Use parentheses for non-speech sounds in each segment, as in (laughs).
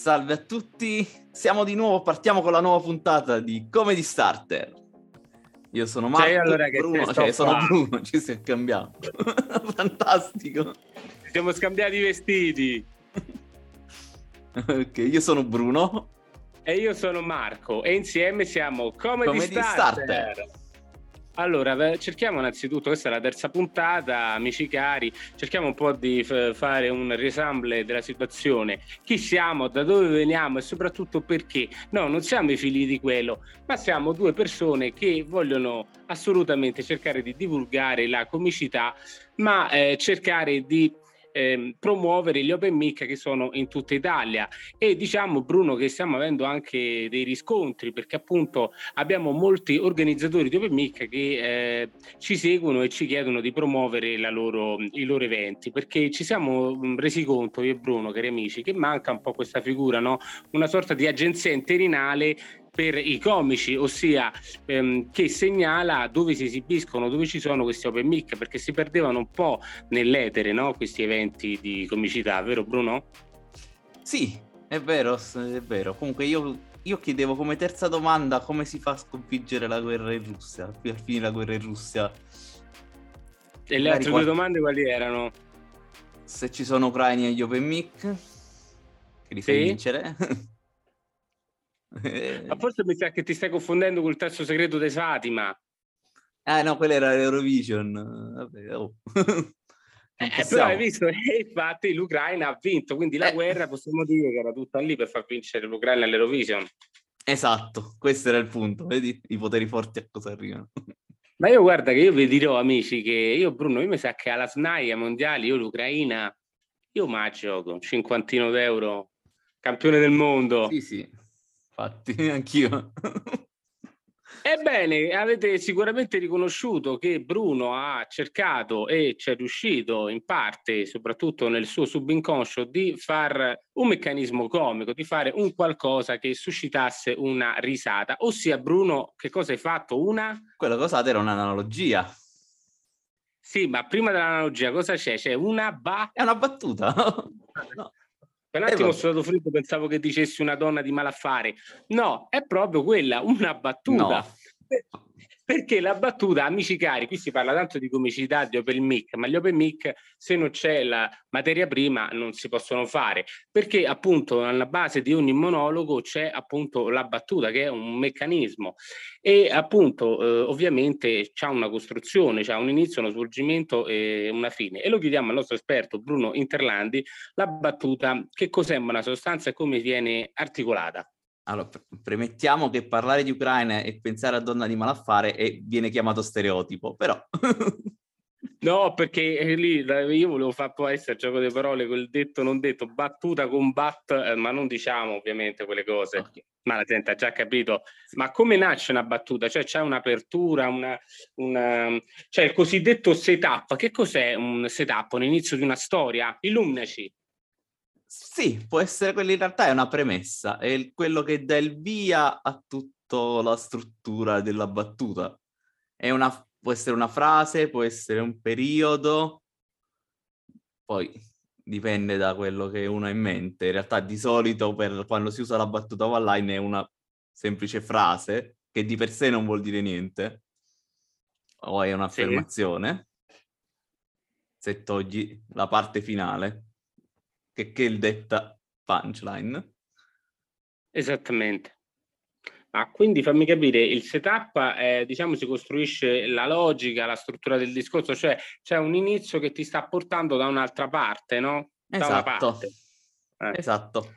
Salve a tutti, siamo di nuovo, partiamo con la nuova puntata di Comedy Starter. Io sono Marco, Cioè, allora Bruno, cioè sono qua. Bruno, ci si è cambiato. (laughs) Fantastico. Ci siamo scambiati i vestiti. (laughs) Ok, io sono Bruno. E io sono Marco e insieme siamo Comedy, Comedy Starter. Starter. Allora, cerchiamo innanzitutto, questa è la terza puntata, amici cari, cerchiamo un po' di f- fare un resamble della situazione. Chi siamo, da dove veniamo e soprattutto perché? No, non siamo i figli di quello, ma siamo due persone che vogliono assolutamente cercare di divulgare la comicità, ma eh, cercare di ehm, promuovere gli open mic che sono in tutta Italia e diciamo Bruno che stiamo avendo anche dei riscontri perché appunto abbiamo molti organizzatori di open mic che eh, ci seguono e ci chiedono di promuovere loro, i loro eventi perché ci siamo mh, resi conto io e Bruno cari amici che manca un po' questa figura no? una sorta di agenzia interinale per i comici, ossia ehm, che segnala dove si esibiscono, dove ci sono questi open mic, perché si perdevano un po' nell'etere no? questi eventi di comicità, vero Bruno? Sì, è vero, è vero. Comunque io, io chiedevo come terza domanda come si fa a sconfiggere la guerra in Russia, a finire la guerra in Russia. E le altre due domande quali erano? Se ci sono ucraini agli open mic, che li fai Sì. vincere. (laughs) Eh, Ma forse mi sa che ti stai confondendo col terzo segreto dei Fatima. Ah no, quella era l'Eurovision. Vabbè, oh. (laughs) Eh, però hai visto, (laughs) e infatti l'Ucraina ha vinto, quindi la Eh. guerra possiamo dire che era tutta lì per far vincere l'Ucraina all'Eurovision. Esatto, questo era il punto. Vedi i poteri forti a cosa arrivano. (laughs) Ma io guarda che io vi dirò amici che io Bruno, io mi sa che alla SNAI ai mondiali io l'Ucraina, io ma gioco un cinquantino d'euro, campione del mondo. Sì, sì, infatti, (laughs) anch'io. Ebbene, avete sicuramente riconosciuto che Bruno ha cercato e ci è riuscito in parte, soprattutto nel suo subinconscio, di far un meccanismo comico, di fare un qualcosa che suscitasse una risata. Ossia, Bruno, che cosa hai fatto? Una? Quella cosa era un'analogia. Sì, ma prima dell'analogia cosa c'è? C'è una ba... È una battuta. (laughs) No. Per un Eh, attimo vabbè. sono stato fritto, pensavo che dicessi una donna di malaffare. No, è proprio quella, una battuta. No. Per- Perché la battuta, amici cari, qui si parla tanto di comicità, di open mic, ma gli open mic, se non c'è la materia prima, non si possono fare. Perché appunto alla base di ogni monologo c'è appunto la battuta, che è un meccanismo. E appunto, eh, ovviamente, c'ha una costruzione, c'ha un inizio, uno svolgimento e una fine. E lo chiediamo al nostro esperto Bruno Interlandi, la battuta, che cos'è una sostanza e come viene articolata. Allora, pre- premettiamo che parlare di Ucraina e pensare a donna di malaffare è- viene chiamato stereotipo, però (laughs) No, perché eh, lì io volevo fare poi essere gioco di parole quel detto non detto, battuta con bat, eh, ma non diciamo ovviamente quelle cose. Ok. Ma la gente ha già capito. Ma come nasce una battuta? Cioè c'è un'apertura, una, una... cioè il cosiddetto setup. Che cos'è un setup? Un inizio di una storia? Illuminaci. Sì, può essere quello in realtà è una premessa, è quello che dà il via a tutta la struttura della battuta. È una, può essere una frase, può essere un periodo, poi dipende da quello che uno ha in mente. In realtà di solito per quando si usa la battuta online è una semplice frase che di per sé non vuol dire niente, o è un'affermazione, se togli la parte finale, che, il detta punchline. Esattamente. Ma quindi fammi capire, il setup è, diciamo, si costruisce la logica, la struttura del discorso, cioè c'è un inizio che ti sta portando da un'altra parte, no? Da Esatto. Eh. Esatto,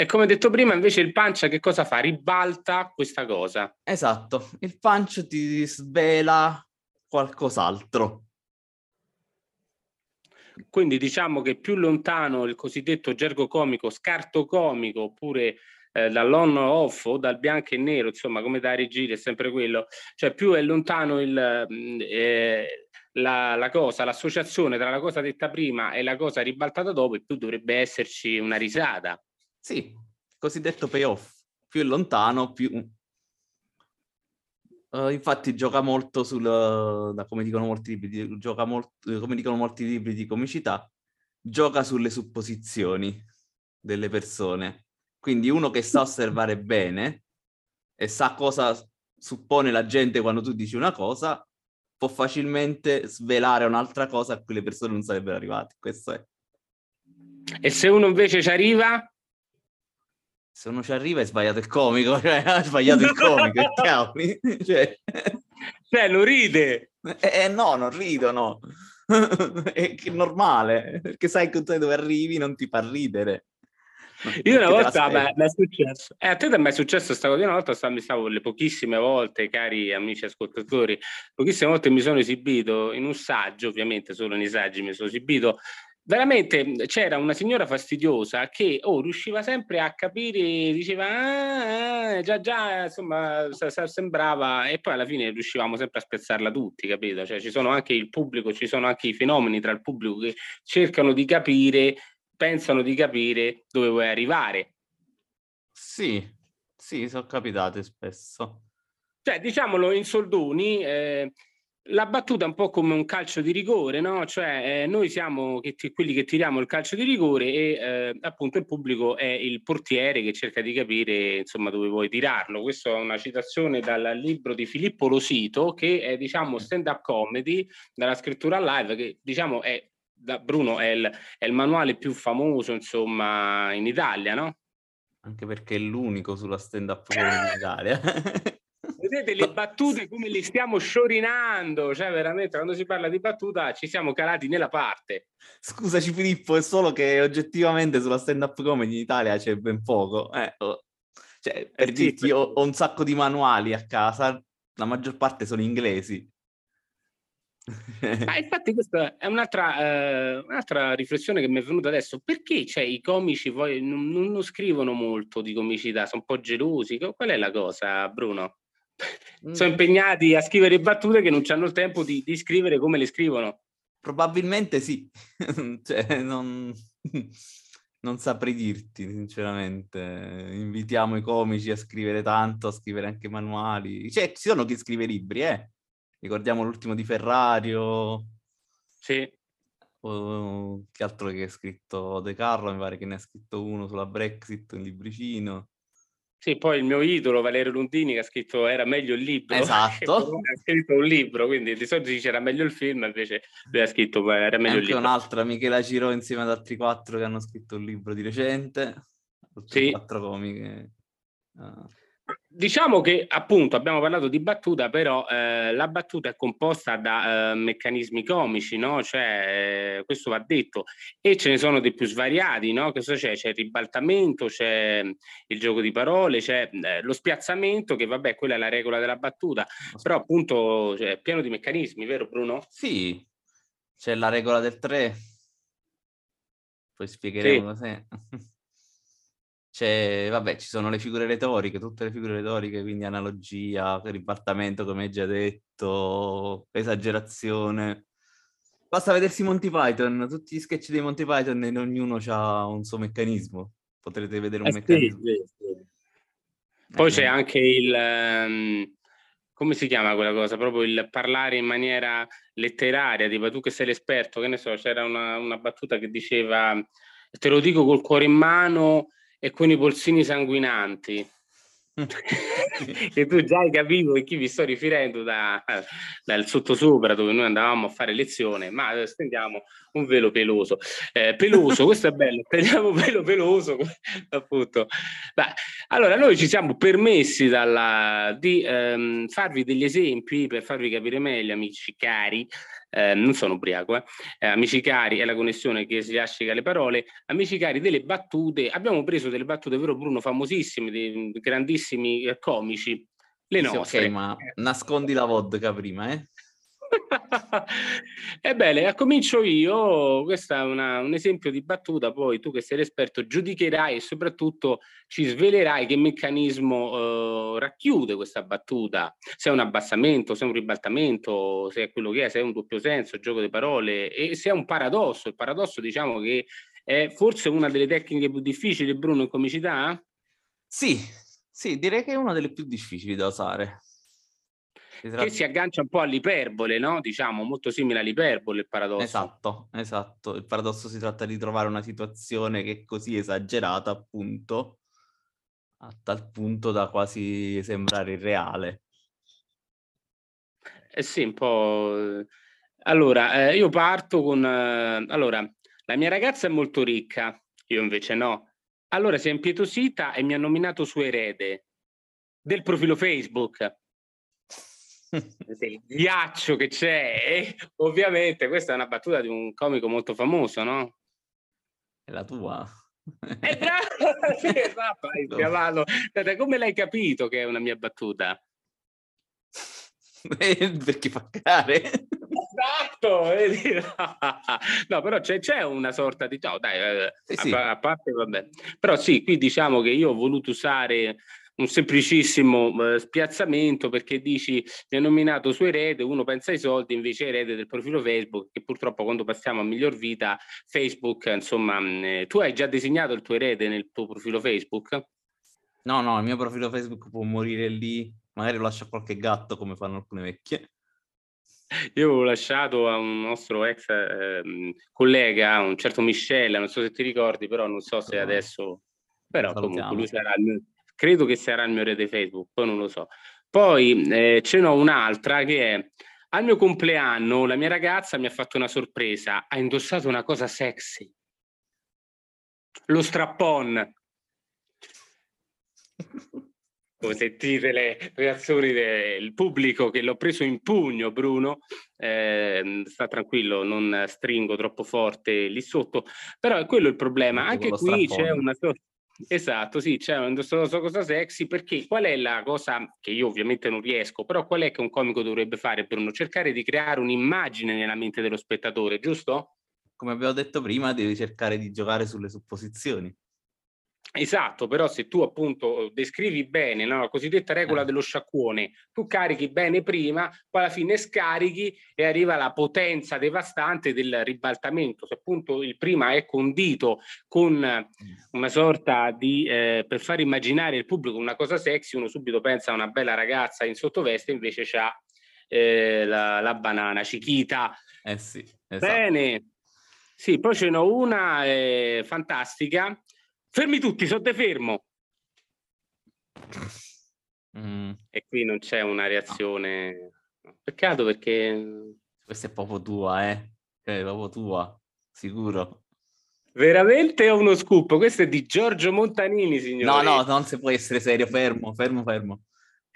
E come detto prima, invece il pancia che cosa fa? Ribalta questa cosa. esatto. Il punch ti svela qualcos'altro. Quindi diciamo che più lontano il cosiddetto gergo comico, scarto comico, oppure eh, dall'on off o dal bianco e nero, insomma, come da regia è sempre quello, cioè più è lontano il, mh, eh, la, la cosa, l'associazione tra la cosa detta prima e la cosa ribaltata dopo, e più dovrebbe esserci una risata. Sì, cosiddetto payoff. più è lontano, più... Uh, infatti gioca molto sul, da come dicono molti libri, gioca molto, come dicono molti libri di comicità, gioca sulle supposizioni delle persone. Quindi uno che sa osservare bene e sa cosa suppone la gente quando tu dici una cosa, può facilmente svelare un'altra cosa a cui le persone non sarebbero arrivate. Questo è. E se uno invece ci arriva? Se uno ci arriva è sbagliato il comico, (laughs) cioè ha sbagliato il comico, (laughs) (laughs) cioè... cioè, non ride. Eh, eh no, non ridono. è normale, perché sai che tu dove arrivi non ti fa ridere. Io una volta mi è successo, eh, a te ti è mai successo questa cosa? Una volta mi stavo le pochissime volte, cari amici ascoltatori, pochissime volte mi sono esibito in un saggio, ovviamente solo nei saggi mi sono esibito. Veramente c'era una signora fastidiosa che oh, riusciva sempre a capire, diceva ah, ah, già già, insomma, sembrava, e poi alla fine riuscivamo sempre a spezzarla tutti, capito? Cioè ci sono anche il pubblico, ci sono anche i fenomeni tra il pubblico che cercano di capire pensano di capire dove vuoi arrivare. Sì, sì, sono capitate spesso. Cioè, diciamolo in soldoni, eh, la battuta è un po' come un calcio di rigore, no? Cioè, eh, noi siamo che ti, quelli che tiriamo il calcio di rigore e eh, appunto il pubblico è il portiere che cerca di capire insomma dove vuoi tirarlo. Questa è una citazione dal libro di Filippo Rosito, che è diciamo stand-up comedy, dalla scrittura live, che diciamo è da Bruno è il, è il, manuale più famoso, insomma, in Italia, no? Anche perché è l'unico sulla stand-up in Italia. (laughs) Vedete le battute come le stiamo sciorinando, cioè veramente quando si parla di battuta ci siamo calati nella parte. Scusaci Filippo, è solo che oggettivamente sulla stand-up comedy in Italia c'è ben poco. Eh, oh. cioè, per eh, dirti, sì, ho, ho un sacco di manuali a casa, la maggior parte sono inglesi. Ma (laughs) infatti questa è un'altra, eh, un'altra, riflessione che mi è venuta adesso. Perché cioè, i comici poi non, non, scrivono molto di comicità? Sono un po' gelosi? Qual è la cosa, Bruno? Mm. Sono impegnati a scrivere battute che non hanno il tempo di, di scrivere come le scrivono. Probabilmente sì. (laughs) cioè, non, (laughs) non saprei dirti, sinceramente. Invitiamo i comici a scrivere tanto, a scrivere anche manuali. Cioè, ci sono chi scrive libri, eh Ricordiamo l'ultimo di Ferrario. Sì. O, che altro che ha scritto De Carlo, mi pare che ne ha scritto uno sulla Brexit, un libricino. Sì, poi il mio idolo Valerio Lundini che ha scritto Era meglio il libro. (laughs) Esatto. ha scritto un libro, quindi di solito dice era meglio il film, invece lui ha scritto Era meglio il libro. Anche un'altra, Michela Ciro insieme ad altri quattro che hanno scritto un libro di recente. Sì. Quattro comiche. Uh. Diciamo che appunto abbiamo parlato di battuta, però eh, la battuta è composta da eh, meccanismi comici, no? Cioè, eh, questo va detto, e ce ne sono dei più svariati, no? Cosa c'è? C'è il ribaltamento, c'è il gioco di parole, c'è eh, lo spiazzamento, che vabbè, quella è la regola della battuta, però appunto cioè, è pieno di meccanismi, vero Bruno? Sì, c'è la regola del 3, poi spiegheremo sì. (laughs) C'è, vabbè, ci sono le figure retoriche, tutte le figure retoriche, quindi analogia, ribaltamento, come hai già detto, esagerazione. Basta vedersi Monty Python, tutti gli sketch dei Monty Python e ognuno ha un suo meccanismo. Potrete vedere un eh, meccanismo. Sì, sì. Poi eh, c'è anche il... Um, come si chiama quella cosa? Proprio il parlare in maniera letteraria, tipo tu che sei l'esperto, che ne so, c'era una, una battuta che diceva te lo dico col cuore in mano e con i polsini sanguinanti. (laughs) e tu già hai capito a chi vi sto riferendo da, dal sottosopra dove noi andavamo a fare lezione, ma stendiamo un velo peloso. Eh, peloso, questo è bello, (laughs) stendiamo un velo peloso, appunto. Beh, allora, noi ci siamo permessi dalla, di ehm, farvi degli esempi per farvi capire meglio, amici cari, eh, non sono ubriaco, eh. Eh, amici cari, è la connessione che si lascia le parole, amici cari, delle battute, abbiamo preso delle battute, vero Bruno, famosissime, di grandissimi eh, comici, le nostre. Sì, ok, ma nascondi la vodka prima, eh? (laughs) Ebbene, comincio io. Questo è una, un esempio di battuta. Poi tu, che sei l'esperto, giudicherai e soprattutto ci svelerai che meccanismo eh, racchiude questa battuta. Se è un abbassamento, se è un ribaltamento, se è quello che è, se è un doppio senso, gioco di parole e se è un paradosso. Il paradosso, diciamo che è forse una delle tecniche più difficili, Bruno, in comicità? Sì, Sì, direi che è una delle più difficili da usare. Tratta... Che si aggancia un po' all'iperbole, no? Diciamo, molto simile all'iperbole il paradosso. Esatto, esatto. Il paradosso si tratta di trovare una situazione che è così esagerata, appunto, a tal punto da quasi sembrare irreale. Eh sì, un po'... Allora, eh, io parto con... Eh, allora, la mia ragazza è molto ricca, io invece no. Allora si è impietosita e mi ha nominato suo erede del profilo Facebook (laughs) del ghiaccio che c'è. E ovviamente questa è una battuta di un comico molto famoso, no? È la tua. È (laughs) bravo, sì, esatto, hai. Come l'hai capito che è una mia battuta? (laughs) Perché fa care. Esatto, no, però c'è, c'è, una sorta di... No, dai, eh, sì, a, sì. a parte, vabbè. Però sì, qui diciamo che io ho voluto usare un semplicissimo eh, spiazzamento perché dici mi ha nominato suo erede, uno pensa ai soldi, invece erede del profilo Facebook, che purtroppo quando passiamo a miglior vita Facebook, insomma, mh, eh, tu hai già disegnato il tuo erede nel tuo profilo Facebook? No, no, il mio profilo Facebook può morire lì, magari lo lascio a qualche gatto come fanno alcune vecchie. Io avevo lasciato a un nostro ex eh, collega, un certo Michele, non so se ti ricordi, però non so se adesso... Però comunque lui sarà il mio credo che sarà il mio rete Facebook, poi non lo so. Poi eh, ce n'ho un'altra che è al mio compleanno la mia ragazza mi ha fatto una sorpresa, ha indossato una cosa sexy. Lo strappon. (laughs) Come sentite le reazioni del pubblico che l'ho preso in pugno, Bruno. Eh, sta tranquillo, non stringo troppo forte lì sotto. Però è quello il problema. Anche qui c'è una sorta Esatto, sì, c'è una cosa sexy perché qual è la cosa che io ovviamente non riesco, però qual è che un comico dovrebbe fare Bruno? Cercare di creare un'immagine nella mente dello spettatore, giusto? Come abbiamo detto prima, devi cercare di giocare sulle supposizioni. Esatto, però se tu appunto descrivi bene no, la cosiddetta regola eh. dello sciacquone, tu carichi bene prima, poi alla fine scarichi e arriva la potenza devastante del ribaltamento. Se appunto il prima è condito con una sorta di, eh, per far immaginare il pubblico una cosa sexy, uno subito pensa a una bella ragazza in sottoveste, invece c'ha eh, la, la, banana, Cichita. Eh sì, esatto. Bene. Sì, poi ce n'ho una eh, fantastica Fermi tutti, sotto fermo. Mm. E qui non c'è una reazione. Peccato perché... Questa è proprio tua, eh? È proprio tua, sicuro. Veramente è uno scoop. Questo è di Giorgio Montanini, signore. No, no, non si può essere serio. Fermo, fermo, fermo.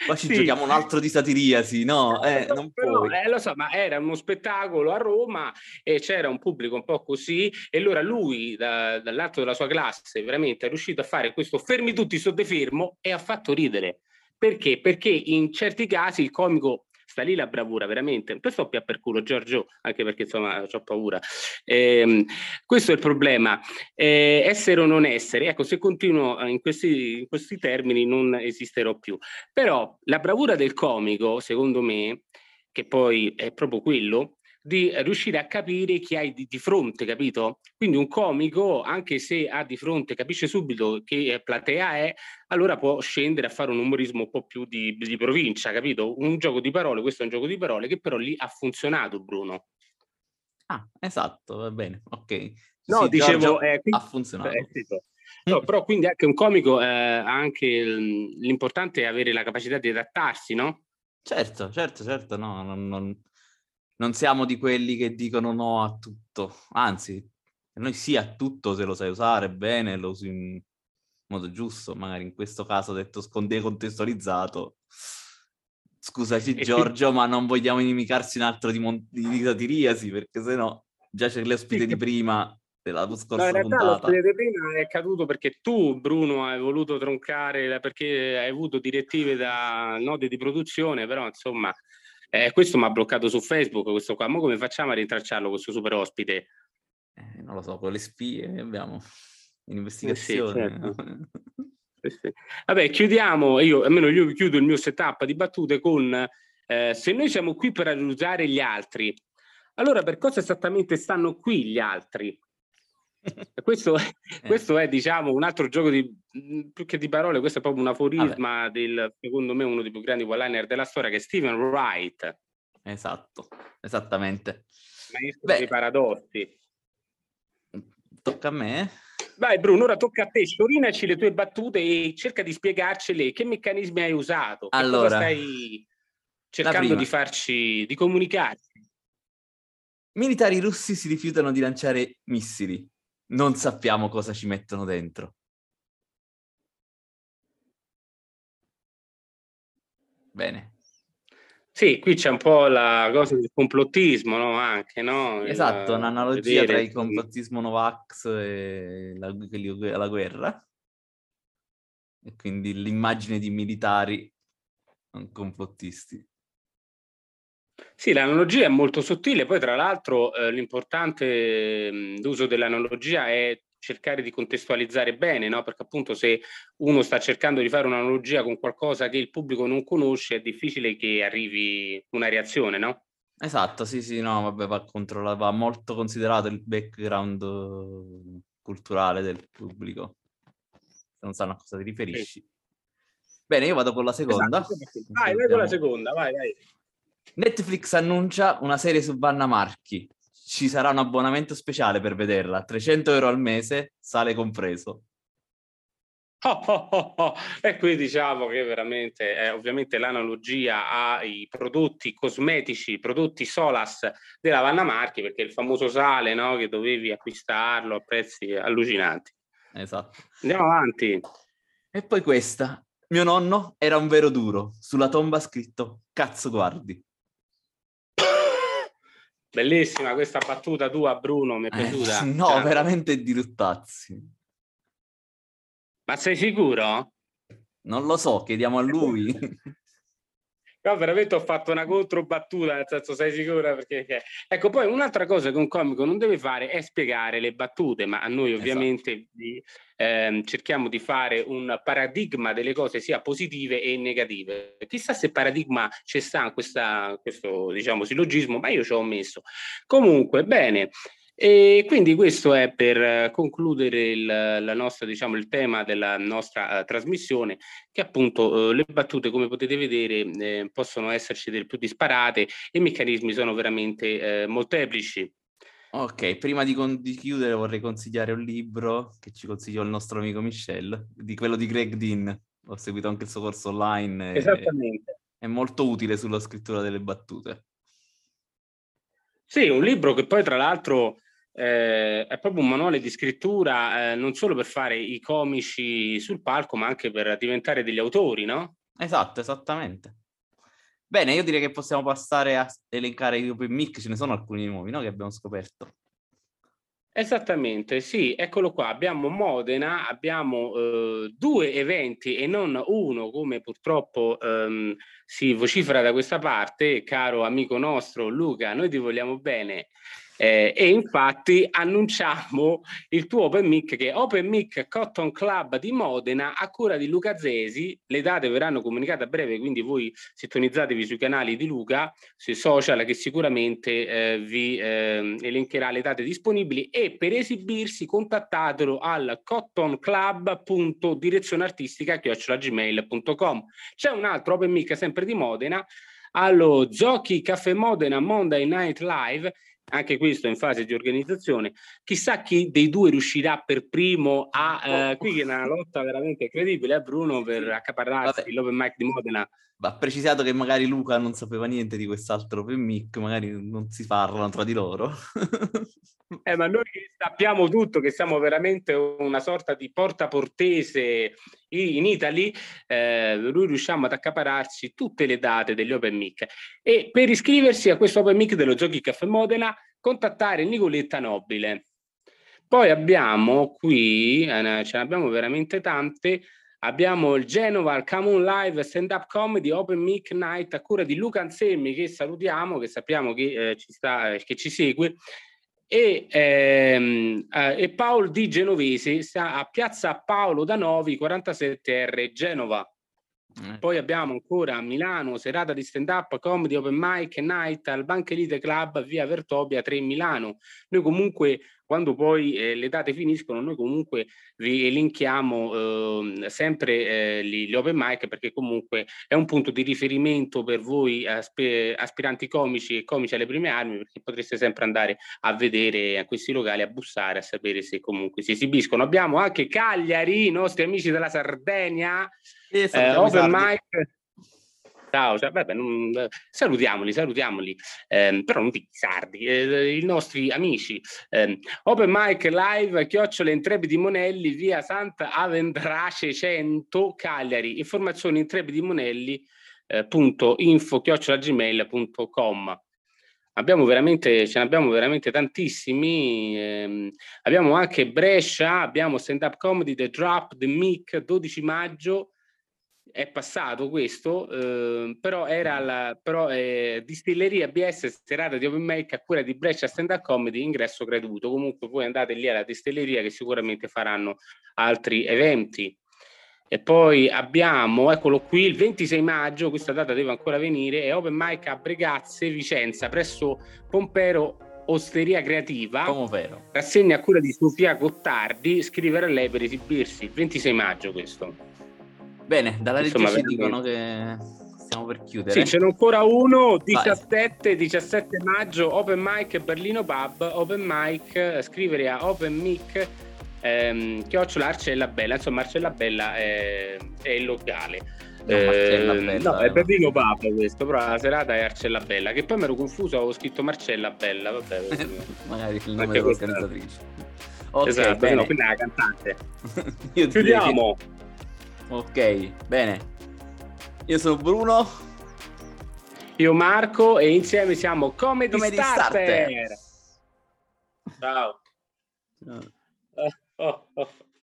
Poi ci sì. giochiamo un altro di satiriasi, no? Eh, non però, eh, lo so, ma era uno spettacolo a Roma e c'era un pubblico un po' così e allora lui da, dall'alto della sua classe veramente è riuscito a fare questo fermi tutti sotto fermo e ha fatto ridere. Perché? Perché in certi casi il comico sta lì la bravura, veramente. Questo più per culo, Giorgio, anche perché insomma ho paura. Eh, questo è il problema. Eh, essere o non essere, ecco, se continuo in questi, in questi termini non esisterò più. Però la bravura del comico, secondo me, che poi è proprio quello, di riuscire a capire chi hai di, di, fronte, capito? Quindi un comico, anche se ha di fronte, capisce subito che platea è, allora può scendere a fare un umorismo un po' più di, di provincia, capito? Un gioco di parole, questo è un gioco di parole che però lì ha funzionato, Bruno. Ah, esatto, va bene, ok. No, sì, dicevo, eh, quindi, ha funzionato. Eh, sì, no, però quindi anche un comico eh, anche l'importante è avere la capacità di adattarsi, no? Certo, certo, certo, no, non, non non siamo di quelli che dicono no a tutto, anzi, noi sì a tutto se lo sai usare bene, lo usi in modo giusto, magari in questo caso detto decontestualizzato. Scusaci (laughs) Giorgio, ma non vogliamo inimicarsi un altro di, mon- di satiriasi, perché sennò già c'è l'ospite di prima della scorsa no, in realtà puntata. l'ospite prima è caduto perché tu, Bruno, hai voluto troncare, perché hai avuto direttive da nodi di produzione, però insomma eh, questo mi ha bloccato su Facebook, questo qua. Ma come facciamo a rintracciarlo, questo super ospite? Eh, non lo so, con le spie abbiamo un'investigazione. Eh sì, certo. sì, sì. Vabbè, chiudiamo, io almeno io chiudo il mio setup di battute con eh, se noi siamo qui per aiutare gli altri, allora per cosa esattamente stanno qui gli altri? Questo, è, (laughs) eh. questo è, diciamo, un altro gioco di mm, più che di parole, questo è proprio un aforisma Vabbè. del, secondo me, uno dei più grandi one-liner della storia, che è Steven Wright. Esatto, esattamente. Maestro Beh, dei paradossi. Tocca a me. Vai Bruno, ora tocca a te, sciorinaci le tue battute e cerca di spiegarcele che meccanismi hai usato, allora, cosa stai cercando di farci, di comunicarci. Militari russi si rifiutano di lanciare missili. Non sappiamo cosa ci mettono dentro. Bene. Sì, qui c'è un po' la cosa del complottismo, no? Anche, no? Esatto, un'analogia vedere... tra il complottismo Novax e la, la guerra. E quindi l'immagine di militari complottisti. Sì, l'analogia è molto sottile, poi tra l'altro eh, l'importante mh, l'uso dell'analogia è cercare di contestualizzare bene, no? perché appunto se uno sta cercando di fare un'analogia con qualcosa che il pubblico non conosce, è difficile che arrivi una reazione, no? Esatto, sì, sì, no, vabbè, va controllato, va molto considerato il background uh, culturale del pubblico. Non sanno a cosa ti riferisci. Sì. Bene, io vado con la seconda. Esatto. Vai, vai con la seconda, vai, vai. Netflix annuncia una serie su Vanna Marchi ci sarà un abbonamento speciale per vederla, 300 euro al mese, sale compreso. Oh, oh, oh. E qui diciamo che veramente è ovviamente l'analogia ai prodotti cosmetici, prodotti Solas della Vanna Marchi, perché il famoso sale no? che dovevi acquistarlo a prezzi allucinanti. Esatto. Andiamo avanti. E poi questa. Mio nonno era un vero duro. Sulla tomba scritto cazzo guardi. Bellissima questa battuta tua, Bruno, mi è eh, piaciuta. Eh, (laughs) no, cioè... veramente di ruttazzi. Ma sei sicuro? Non lo so, chiediamo a lui. (laughs) No, veramente ho fatto una controbattuta, nel senso sei sicura? Perché... Ecco, poi un'altra cosa che un comico non deve fare è spiegare le battute, ma a noi esatto. ovviamente esatto. ehm, cerchiamo di fare un paradigma delle cose sia positive e negative. Chissà se paradigma c'è sta questa, questo diciamo sillogismo, ma io ci ho messo. Comunque, bene. E quindi questo è per concludere il, la nostra, diciamo, il tema della nostra uh, trasmissione, che appunto uh, le battute, come potete vedere, eh, possono esserci del più disparate e i meccanismi sono veramente eh, molteplici. Ok, prima di, con- di, chiudere vorrei consigliare un libro che ci consigliò il nostro amico Michel, di quello di Greg Dean. Ho seguito anche il suo corso online. Esattamente. È molto utile sulla scrittura delle battute. Sì, un libro che poi tra l'altro eh, è proprio un manuale di scrittura eh, non solo per fare i comici sul palco, ma anche per diventare degli autori, no? Esatto, esattamente. Bene, io direi che possiamo passare a elencare i open mic, ce ne sono alcuni nuovi, no? Che abbiamo scoperto. Esattamente, sì, eccolo qua. Abbiamo Modena, abbiamo eh, due eventi e non uno, come purtroppo ehm, si vocifera da questa parte, caro amico nostro Luca, noi ti vogliamo bene. Eh, e infatti annunciamo il tuo Open Mic che è Open Mic Cotton Club di Modena a cura di Luca Zesi. Le date verranno comunicate a breve, quindi voi sintonizzatevi sui canali di Luca, sui social che sicuramente eh, vi eh, elencherà le date disponibili e per esibirsi contattatelo al cottonclub.direzioneartistica.gmail.com. C'è un altro Open Mic sempre di Modena allo Zocchi Caffè Modena Monday Night Live anche questo in fase di organizzazione. Chissà chi dei due riuscirà per primo a... Eh, qui è una lotta veramente incredibile, eh, Bruno, per accaparrarsi l'Open Mic di Modena. Va precisato che magari Luca non sapeva niente di quest'altro Open Mic, magari non si parlano tra di loro. (laughs) eh, ma noi sappiamo tutto, che siamo veramente una sorta di porta portese in Italy, eh, noi riusciamo ad accapararci tutte le date degli Open Mic. E per iscriversi a questo Open Mic dello Giochi Caffè Modena, contattare Nicoletta Nobile. Poi abbiamo qui, eh, ce ne abbiamo veramente tante, abbiamo il Genova il Camon Live Stand Up Comedy Open Mic Night a cura di Luca Anselmi che salutiamo, che sappiamo che, eh, ci, sta, eh, che ci segue e, ehm, eh, e Paolo Di Genovese sta a Piazza Paolo da Novi 47R Genova. Eh. Poi abbiamo ancora Milano, serata di stand-up, comedy, open mic, night al Banche Elite Club, via Vertobia 3 Milano. Noi comunque quando poi eh, le date finiscono, noi comunque vi elenchiamo eh, sempre eh, gli, gli, open mic perché comunque è un punto di riferimento per voi asp- aspiranti comici e comici alle prime armi perché potreste sempre andare a vedere a questi locali, a bussare, a sapere se comunque si esibiscono. Abbiamo anche Cagliari, i nostri amici della Sardegna, eh, open mic ciao, cioè, vabbè, non, salutiamoli, salutiamoli, eh, però non tutti sardi, eh, i nostri amici. Eh, Open Mic Live, chiocciole intrepidi Monelli, via Santa Avendrace 100, Cagliari. Informazioni intrepidi Monelli, eh, chiocciolagmail.com. Abbiamo veramente, ce ne abbiamo veramente tantissimi. Ehm, abbiamo anche Brescia, abbiamo stand up comedy, The Drop, The Mic, 12 maggio, è passato questo, eh, però era la però, eh, distilleria BS serata di open mic a cura di Brescia Stand Up Comedy, ingresso gratuito. Comunque voi andate lì alla distilleria che sicuramente faranno altri eventi. E poi abbiamo, eccolo qui, il 26 maggio, questa data deve ancora venire, è Open Mic a Bregazze, Vicenza, presso Pompero Osteria Creativa. Rassegna a cura di Sofia Gottardi, scrivere a lei per esibirsi il 26 maggio questo. Bene, dalla Insomma, regia ci dicono che stiamo per chiudere. Sì, ce n'è ancora uno, 17, 17 maggio, Open Mic Berlino Pub, Open Mic, scrivere a Open Mic, ehm, chiocciola Arcella Bella, insomma Arcella Bella è, è il locale. No, eh, no, è Berlino Pub questo, però la serata è Arcella Bella, che poi mi ero confuso, avevo scritto Marcella Bella, vabbè. (laughs) Magari il nome dell'organizzatrice. Okay, esatto, bene. no, quindi è la cantante. (laughs) Chiudiamo. Che... Ok, bene. Io sono Bruno. Io Marco e insieme siamo Comedy, Comedy Starter. Starter. Ciao. Ciao. (laughs) Oh, oh, oh.